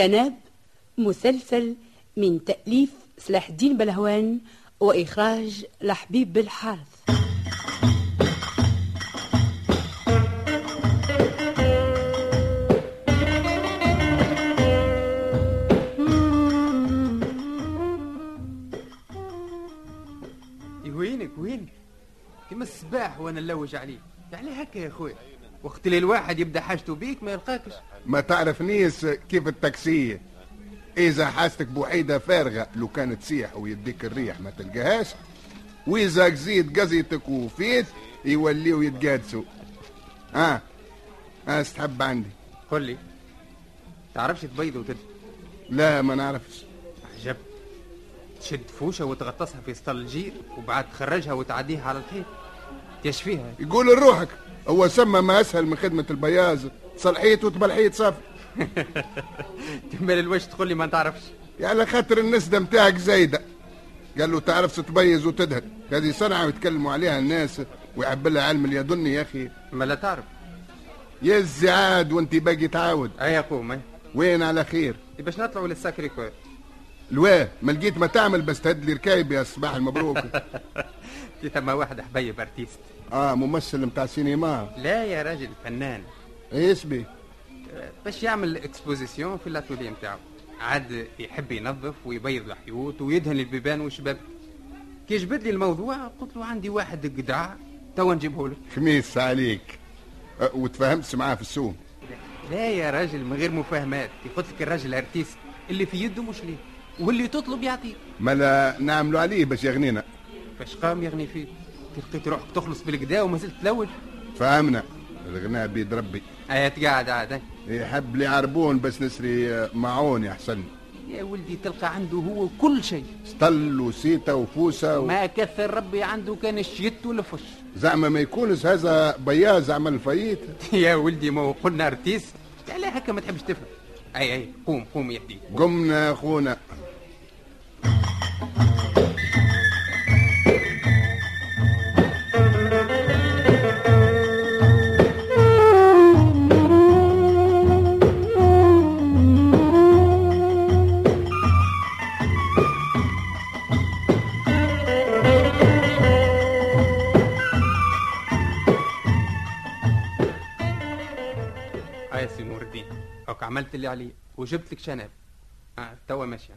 شناب مسلسل من تأليف سلاح الدين بلهوان وإخراج لحبيب بالحارث إيه وينك؟ وينك؟ كما الصباح وأنا نلوج عليك. يعني هكا يا خويا وقت اللي الواحد يبدأ حاجته بيك ما يلقاكش. ما تعرفنيش كيف التاكسية إذا حاستك بوحيدة فارغة لو كانت تسيح ويديك الريح ما تلقاهاش وإذا زيد قزيتك وفيت يوليو يتقادسوا ها؟ ها استحب عندي؟ قل لي. تعرفش تبيض وتد لا ما نعرفش. عجب. تشد فوشة وتغطسها في سطل الجير وبعد تخرجها وتعديها على الحيط تيش فيها يقول لروحك. هو سما ما أسهل من خدمة البياز تصلحيت وتبلحيت صافي تمال الوجه تقول لي ما تعرفش يعني على خاطر النسدة متاعك زايدة. قال له تعرف تتبيز وتدهن. هذه صنعة ويتكلموا عليها الناس ويعب لها علم اليدني يا أخي. ما لا تعرف. يا الزعاد وانت باقي تعاود. أي قوم وين على خير؟ باش نطلعوا للساكري كوير الواه ما لقيت ما تعمل بس تهد لي ركايب يا صباح المبروك. في ثم واحد حبيب أرتيست. آه ممثل متاع سينما. لا يا راجل فنان. إيه اسمي باش يعمل exposition في الأتولي نتاعو. عاد يحب ينظف ويبيض الحيوط ويدهن البيبان والشبابك كي جبد لي الموضوع قلت له عندي واحد قدع توا نجيبه لك. خميس عليك. أه وتفاهمت معاه في السوق. لا يا راجل من غير مفاهمات. قلت لك الراجل artiste اللي في يده مش ليه. واللي تطلب يعطيك ما لا نعملوا عليه باش يغنينا. فاش قام يغني كي لقيت روحك تخلص بالكدا وما زلت تلوج فهمنا الغناء بيد ربي. ايات قاعد عاد. يحب لي عربون بس نسري آه، معون يحسن يا ولدي تلقى عنده هو كل شيء. سطل وسيتا وفوسة و... ما كثر ربي عنده كان الشيت والفش. زعما ما يكونش هذا بياز عمل فايت يا ولدي ما قلنا ارتيست على هكا ما تحبش تفهم. أي أي قوم قوم يا قمنا أخونا. هاك عملت اللي علي. وجبت لك شنب. آه توا ماشي.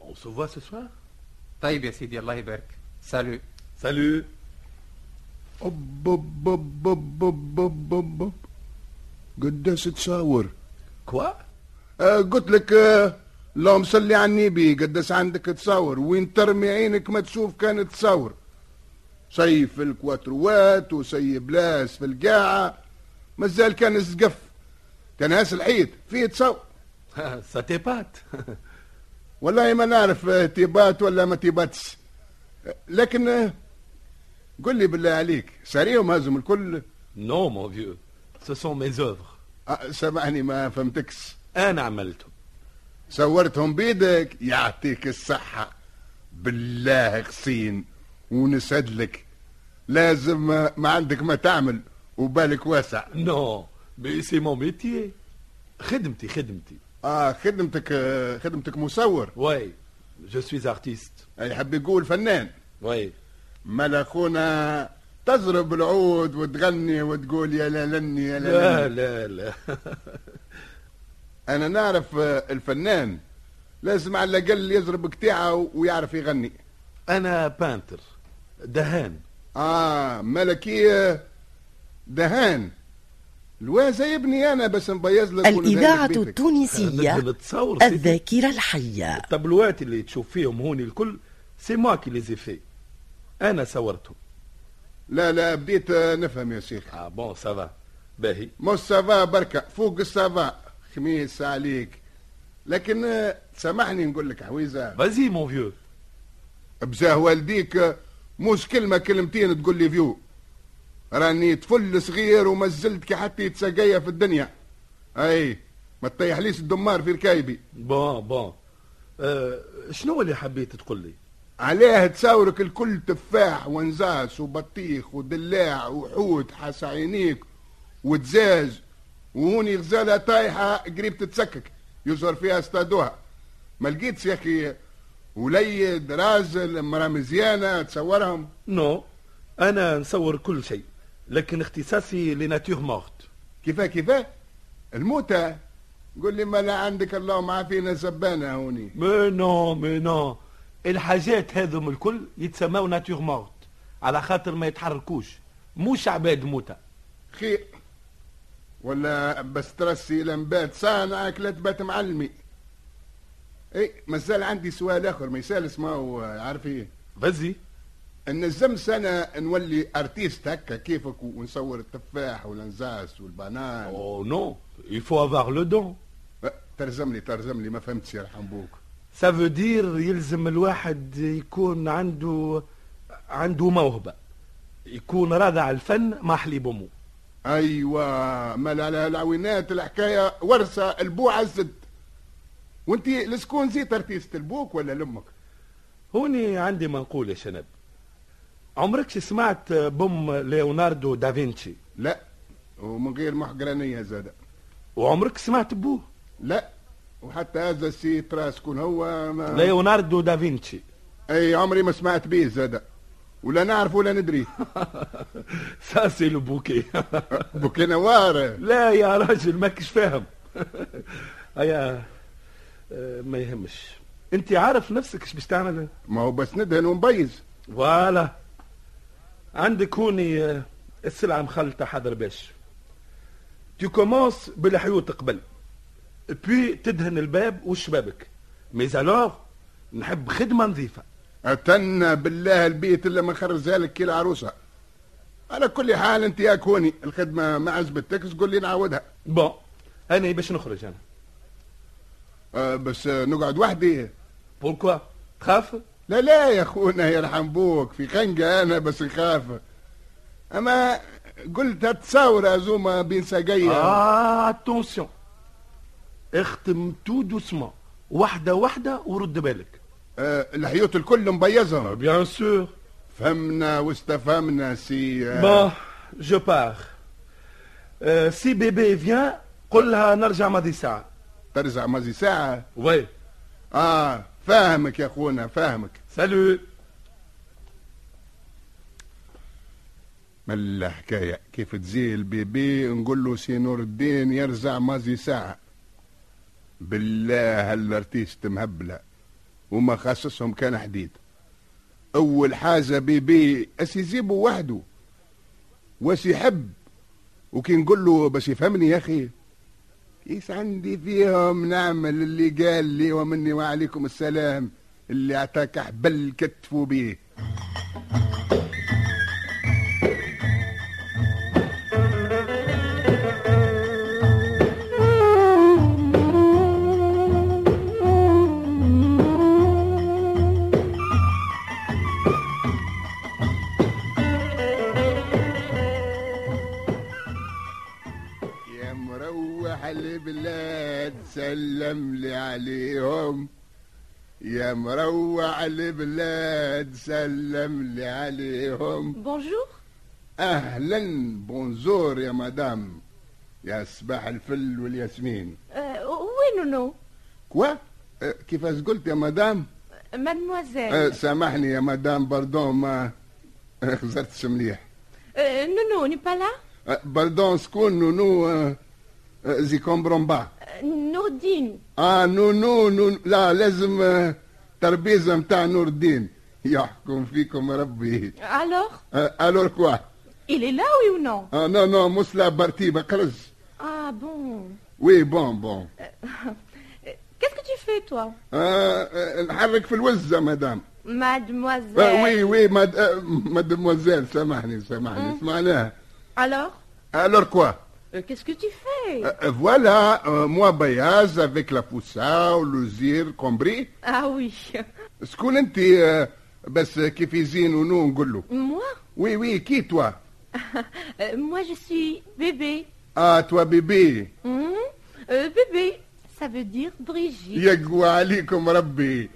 On se voit ce soir طيب يا سيدي الله يبارك. salut Salut. أب أب أب أب أب أب أب أب. قداش تصاور Quoi آه قلت لك آه اللهم صلي على النبي قداش عندك تصور. وين ترمي عينك ما تشوف كانت تصور. سي في الكواتروات وسي بلاس في القاعة. مازال كان الزقف كان ياس العيد فيه تصور ستيبات والله ما نعرف آه، تيبات ولا ما تيباتش. آه، لكن آه، قل لي بالله عليك ساريهم هزم الكل. نو مون فيو سو سون ميز زوفر سامحني ما فهمتكش. أنا عملتهم صورتهم بيدك يعطيك الصحة. بالله غسين ونسدلك لازم ما عندك ما تعمل وبالك واسع. non mais c'est mon métier خدمتي خدمتي. آه خدمتك خدمتك مصور. Ouais, je suis artiste. يحب يقول فنان. Ouais. مال أخونا تضرب العود وتغني وتقول يا لالني يا لا لالني لا لا. أنا نعرف آه، الفنان. لازم على الأقل يضرب قطيعة ويعرف يغني. أنا peintre دهان. آه ملكية دهان. الإذاعة. التونسية. الذاكرة الحية. التابلوات اللي تشوف فيهم هوني الكل c'est moi qui les fais أنا صورتهم لا لا بديت آه، نفهم يا شيخ. آه bon ça va باهي. مش ça va بركة. فوق ال ça va. خميس عليك. لكن آه، سامحني نقول لك عويزة. vas-y mon vieux بزاه والديك آه، مش كلمة كلمتين تقول لي vieux. راني طفل صغير وما زلت كي حتى يتسقيا في الدنيا. أي ما تطيحليش الدمار في ركايبي. bon bon آه شنو اللي حبيت تقول لي؟ عليه تصورك الكل تفاح ونزاس وبطيخ ودلاع وحوت حاس عينيك وتزاز. وهوني غزالة طايحة قريب تتسكك. يظهر فيها اصطادوها ما لقيتش يا أخي وليد رازل مرا مزيانة تصورهم؟ non أنا نصور كل شيء. لكن اختصاصي la nature morte. كيفاه كيفاه؟ الموتى. قول لي ما لا عندك اللهم عافينا زبانة هوني. mais non mais non. الحاجات هذم الكل يتسموا nature morte على خاطر ما يتحركوش. مش عباد موتى. خير ولا بس ترسي لمبات صانعك لا تبات معلمي. إي مازال عندي سؤال آخر ما يسأل اسمه عارف إيه؟ vas-y نزم سنة نولي artiste هكا كيفك ونصور التفاح والأنزاس والبنان. oh non il faut avoir le don. أه، ترجم لي ترجم لي ما فهمتش يرحم بوك veut dire يلزم الواحد يكون عنده عنده موهبة. يكون راضي على الفن ما حليب امه أيوه ما على العوينات الحكاية ورثة البو عزت وانتي لسكون زيت أرتيست البوك ولا لأمك؟ هوني عندي ما نقول يا شنب. عمرك سمعت بوم ليوناردو دافنشي لا ومن غير محقرانية زادة. وعمرك سمعت بوه؟ لا وحتى هذا السي ترى شكون هو ما... ليوناردو دافنشي أي عمري ما سمعت به زادة. ولا نعرف ولا ندري. ça c'est le bouquet. Bouquet noir. لا يا راجل ماكش فاهم. هيا آه، ما يهمش. أنت عارف نفسك إيش باش تعمل؟ ما هو بس ندهن ونبيز. Voilà. عندك هوني آه، السلعة مخلطة حضر باش. tu commences بالحيوط قبل puis تدهن الباب والشبابك mais alors نحب خدمة نظيفة. اتنا بالله البيت اللي ما خرجها لك كي العروسة على كل حال أنت يا كوني الخدمة ما عجبتكش قول لي نعودها bon أنا باش نخرج أنا. أه بس نقعد وحدي. Pourquoi تخاف؟ لا لا يا أخونا يرحم بوك في خنقة أنا بس نخاف أما قلت هتصاور زوما بين ساقية. آه اتونسيون اختم tout doucement واحدة واحدة ورد بالك. أه الحيوت الكل مبيزهم bien sûr فهمنا واستفهمنا si euh, bon je pars, si Bébé vient قل لها نرجع ماضي ساعة. ترجع مازي ساعة؟ Oui آه. فاهمك يا أخونا فاهمك. Salut ما الحكاية كيف تزي البيبي نقول له سي نور الدين يرجع مازي ساعة. بالله هال artiste مهبلة. وما خصصهم كان حديد. أول حاجة بيبي أس يجيبه وحده. وأس يحب. وكي نقول له باش يفهمني يا أخي. كيس عندي فيهم؟ نعمل اللي قال لي ومني وعليكم السلام. اللي اعطاك حبل كتفوا بيه. البلاد سلم لي عليهم. Bonjour؟ أهلا bonjour يا مدام. يا صباح الفل والياسمين. وين نو؟ Quoi؟ أه، كيفاش قلت يا مدام؟ أه، مادموازيل سامحني يا مدام pardon ما أه، خزرتش مليح. نونو n'est pas là؟ أه، pardon شكون نونو أه، أه، je comprends pas نور الدين آه non non non لا لازم آه، تربيزه متاع نور الدين. يحكم فيكم ربي. الوغ الور كوا il est là oui ou non? آه نو نو مش لا برتيبه خرج Ah bon. وي بون بون Qu'est-ce que tu fais, toi? آه آه، نحرك في الوزه مدام Mademoiselle. آه وي وي مد... مدموزيل سامحني سامحني سمعناها Alors الور كوا Euh, Qu'est-ce que tu fais Euh, voilà, euh, moi Bayaz avec la poussa ou le zir, compris Ah oui. شكون انت آه، بس كيف يزين ونو نقول له Moi وي وي كي توا Euh, Moi, je suis bébé. اه توا بيبي Mhm. Euh, bébé, ça veut dire Brigitte. يقوى عليكم ربي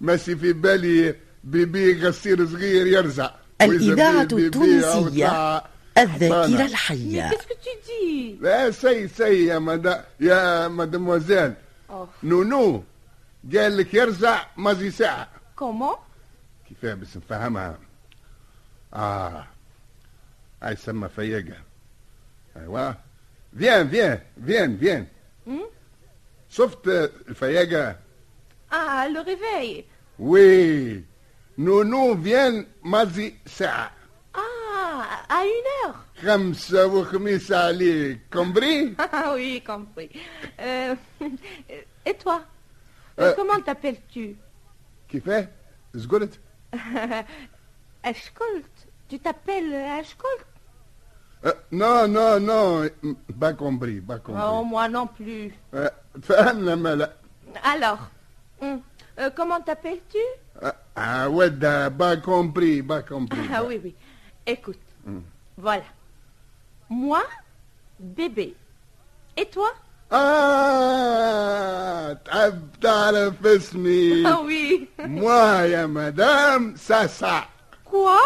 ماشي في بالي بيبي غسير صغير يرزع الإذاعة وإذا بي- بيبي أو التونسية طلع الذاكرة الحية. qu'est-ce que tu dis لا سي سي يا مدا يا مدموزيل. نونو قال لك يرزع مازي ساعة. Comment كيفاه بس نفهمها آه هاي سما فيقة. ايوا viens viens viens viens شفت الفيقة؟ Ah, le réveil. Oui. نونو vient مازي ساعة؟ À une heure. خمسة وخميس عليك compris Ah oui, compris. Euh, et toi Euh, Euh, Comment t'appelles-tu كيفاه اش قلت Ashkolt. Tu t'appelles Ashkolt أه، نو نو نو با كومبري با Oh, كومبري moi non plus. أه، تفهمنا ما لا Alors, hum, euh, comment t'appelles-tu أه، آه ودها با كومبري با كومبري Ah oui, oui. Écoute, voilà. Moi, Bébé. Et toi? آه تعب تعرف اسمي Ah oui. Moi يا مدام ساسا Quoi?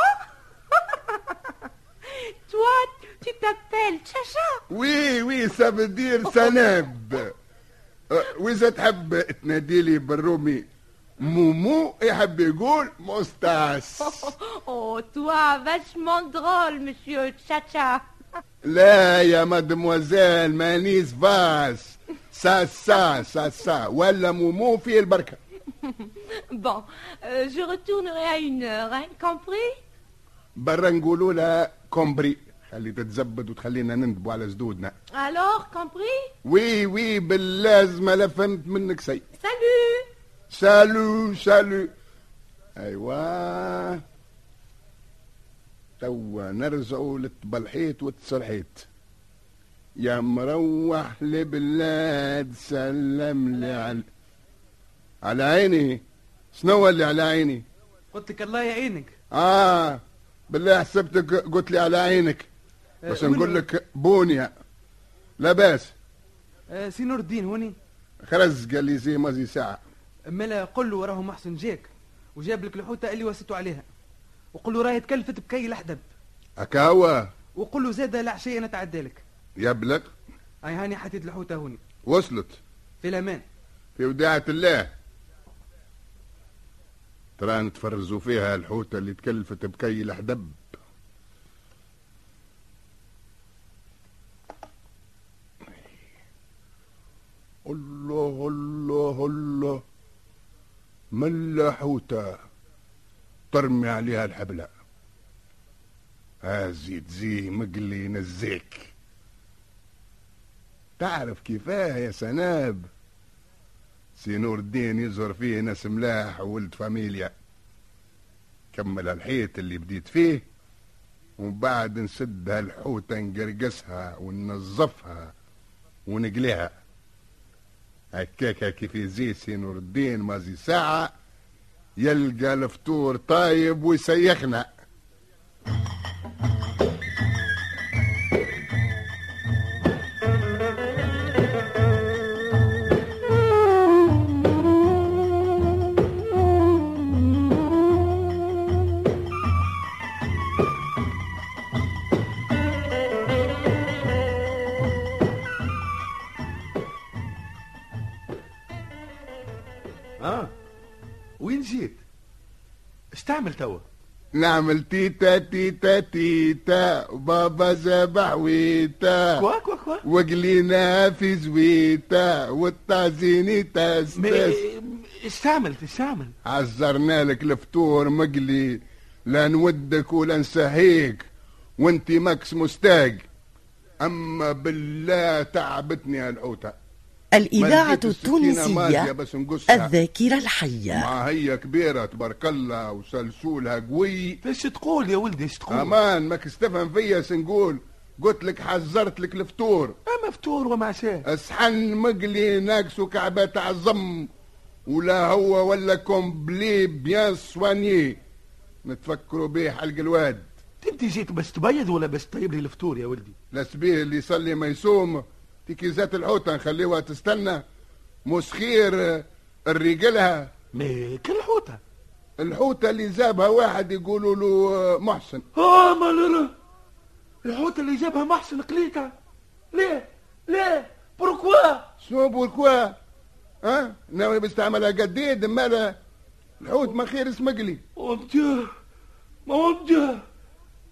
Toi, tu t'appelles Chacha Oui oui ça veut dire سناب أه، واذا تحب تناديلي بالرومي مومو يحب يقول moustache. Oh, toi, vachement drôle, monsieur Chacha. لا يا مادموزيل مانيس فاس. ساسا ساسا ولا مومو في البركة. Bon, euh, je retournerai à une heure, hein, compris? برا نقولوا لها compris خلي تتزبد وتخلينا نندبوا على جدودنا Alors, compris? Oui oui باللازمة لا فهمت منك شيء. Salut! Salut salut ايوا توا نرجعوا للتبلحيت والتصرحيت يا مروح لبلاد سلم لي على على عيني شنو اللي على عيني قلت لك الله يعينك آه بالله حسبتك قلت لي على عينك بس آه، نقول لك بونيا لا باس آه، سي نور الدين هوني خرز قال لي زي ما زي ساعه مالا قل له راهو محسن جاك وجاب لك الحوتة اللي وسطوا عليها. وقل له راهي تكلفت بكي لحدب. هو وقل له زاد العشيه أنا تعدى لك. يبلغ هاي هاني حطيت الحوتة هوني. وصلت. في الأمان. في وداعة الله. ترى نتفرزوا فيها الحوتة اللي تكلفت بكي الحدب الله الله الله ملا حوتة ترمي عليها الحبلة؟ هازيد زي مقلي نزيك. تعرف كيفاه يا سناب؟ سي نور الدين يزهر فيه ناس ملاح وولد فاميليا. كمل الحيط اللي بديت فيه ومن بعد نسد هالحوتة نقرقسها وننظفها ونقليها. هكاكا كيف يزي سي نور الدين مازي ساعة يلقى الفطور طايب ويسيخنا. اش تعمل توا. نعمل تيتا تيتا تيتا وبابا ذبح ويتا. كوا كوا كوا. وقلينا في زويتا والطازيني تاس ما- تاس. إيش تعمل إيش تعمل عزرنا لك الفطور مقلي لا نودك ولا نسهيك وانتي ماكس مستاق. أما بالله تعبتني الحوته الإذاعة التونسية الذاكرة الحية. ما هي كبيرة تبارك الله وسلسولها قوي. إيش تقول يا ولدي؟ إيش تقول؟ أمان ماك تفهم فيا سنقول قلت لك حذرت لك الفطور. اما فطور وما شاء اصحن مقلي ناقصو كعبات عظم ولا هو ولا complet bien soigné نتفكروا بيه حلق الواد. انت جيت بس تبيض ولا بس تطيب لي الفطور يا ولدي؟ لسبيه اللي يصلي ما يصوم. تكيزات الحوتة نخليوها تستنى مسخير الرجلها مي كل حوته الحوتة اللي جابها واحد يقولوا له محسن آه مالورو الحوتة اللي جابها محسن قليتها. ليه؟ ليه؟ بوركوا شنو بوركوا ها؟ ناوي بستعملها قديد مالا الحوت ما خير اسم مقلي مون ديو مون ديو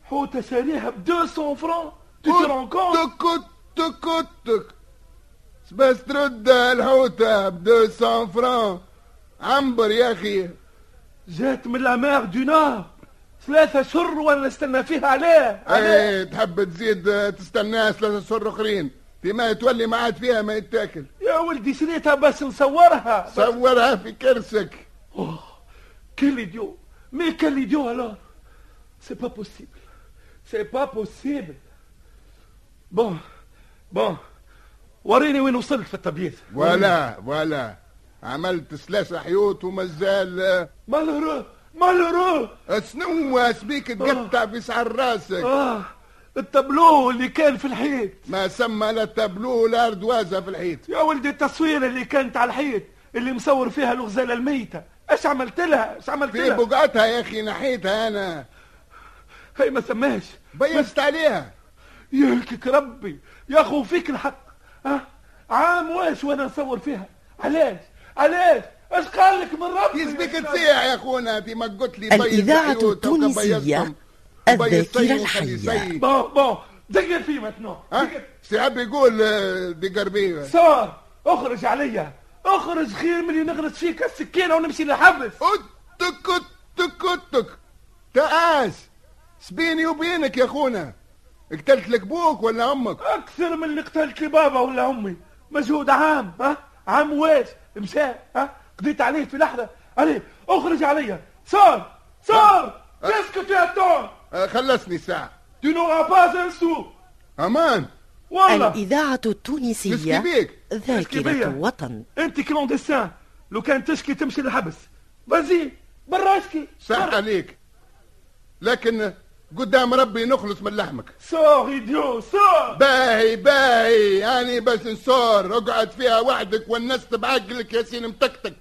حوته شاريها ب 200 francs تك تك تك تك. بس ترد الحوتة ب 200 francs. عنبر يا أخي. جات من la mer du Nord. ثلاثة شهور وأنا نستنى فيها عليه. عليه. إيه تحب تزيد تستناها ثلاثة شهور آخرين. فيما تولي ما عاد فيها ما يتاكل. يا ولدي شريتها بس نصورها. صورها في كرسك. Oh, quel idiot Mais quel idiot alors C'est pas possible. C'est pas possible. Bon, bon. وريني وين وصلت في التبييض. ولا ولا عملت ثلاثة حيوت ومازال malheureux malheureux سنو سبيك تقطع في سعر راسك؟ آه التابلو اللي كان في الحيط. ما سمى لا تابلو لا أردوازة في الحيط. يا ولدي التصوير اللي كانت على الحيط اللي مصور فيها الغزالة الميتة. إيش عملت لها؟ إيش عملت في لها؟ بقعتها يا أخي نحيتها أنا. هي ما سماش بيست عليها. يلكك ربي. يا أخو فيك الحق. ها؟ عام واش وأنا نصور فيها؟ علاش؟ علاش؟ إيش قال لك من ربي؟ يسبيك تسيح يا أخونا؟ في ما قلت لي سي وخلي الحية. سي. بون بون دقر فيه متنو سي عبد يقول آه، déguerpis sors. اخرج عليا. اخرج خير من اللي نغرس فيك السكينة ونمشي للحبس. تك تك تك. تقاس سبيني وبينك يا أخونا. قتلت لك بوك ولا أمك؟ أكثر من اللي قتلت لي بابا ولا أمي. مجهود عام ها؟ عام واش مشى ها؟ قضيت عليه في لحظة. عليه اخرج عليا sors sors. qu'est-ce que tu attends آه، خلصني ساعة tu n'auras pas un sou أمان. والله. الإذاعة التونسية. ذاكرة وطن. أنت كلونديسان لو كان تشكي تمشي للحبس بازي برا اشكي صح عليك. لكن قدام ربي نخلص من لحمك. صار ايديو صار باهي باهي اني بس نصور اقعد فيها وحدك والنست بعقلك يا سين متكتك.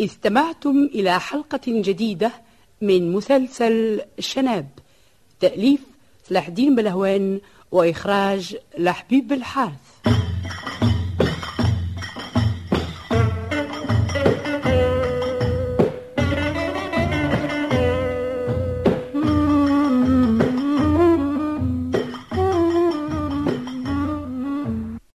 استمعتم إلى حلقة جديدة من مسلسل شناب. تأليف فلاح الدين بلهوان وإخراج لحبيب الحارث.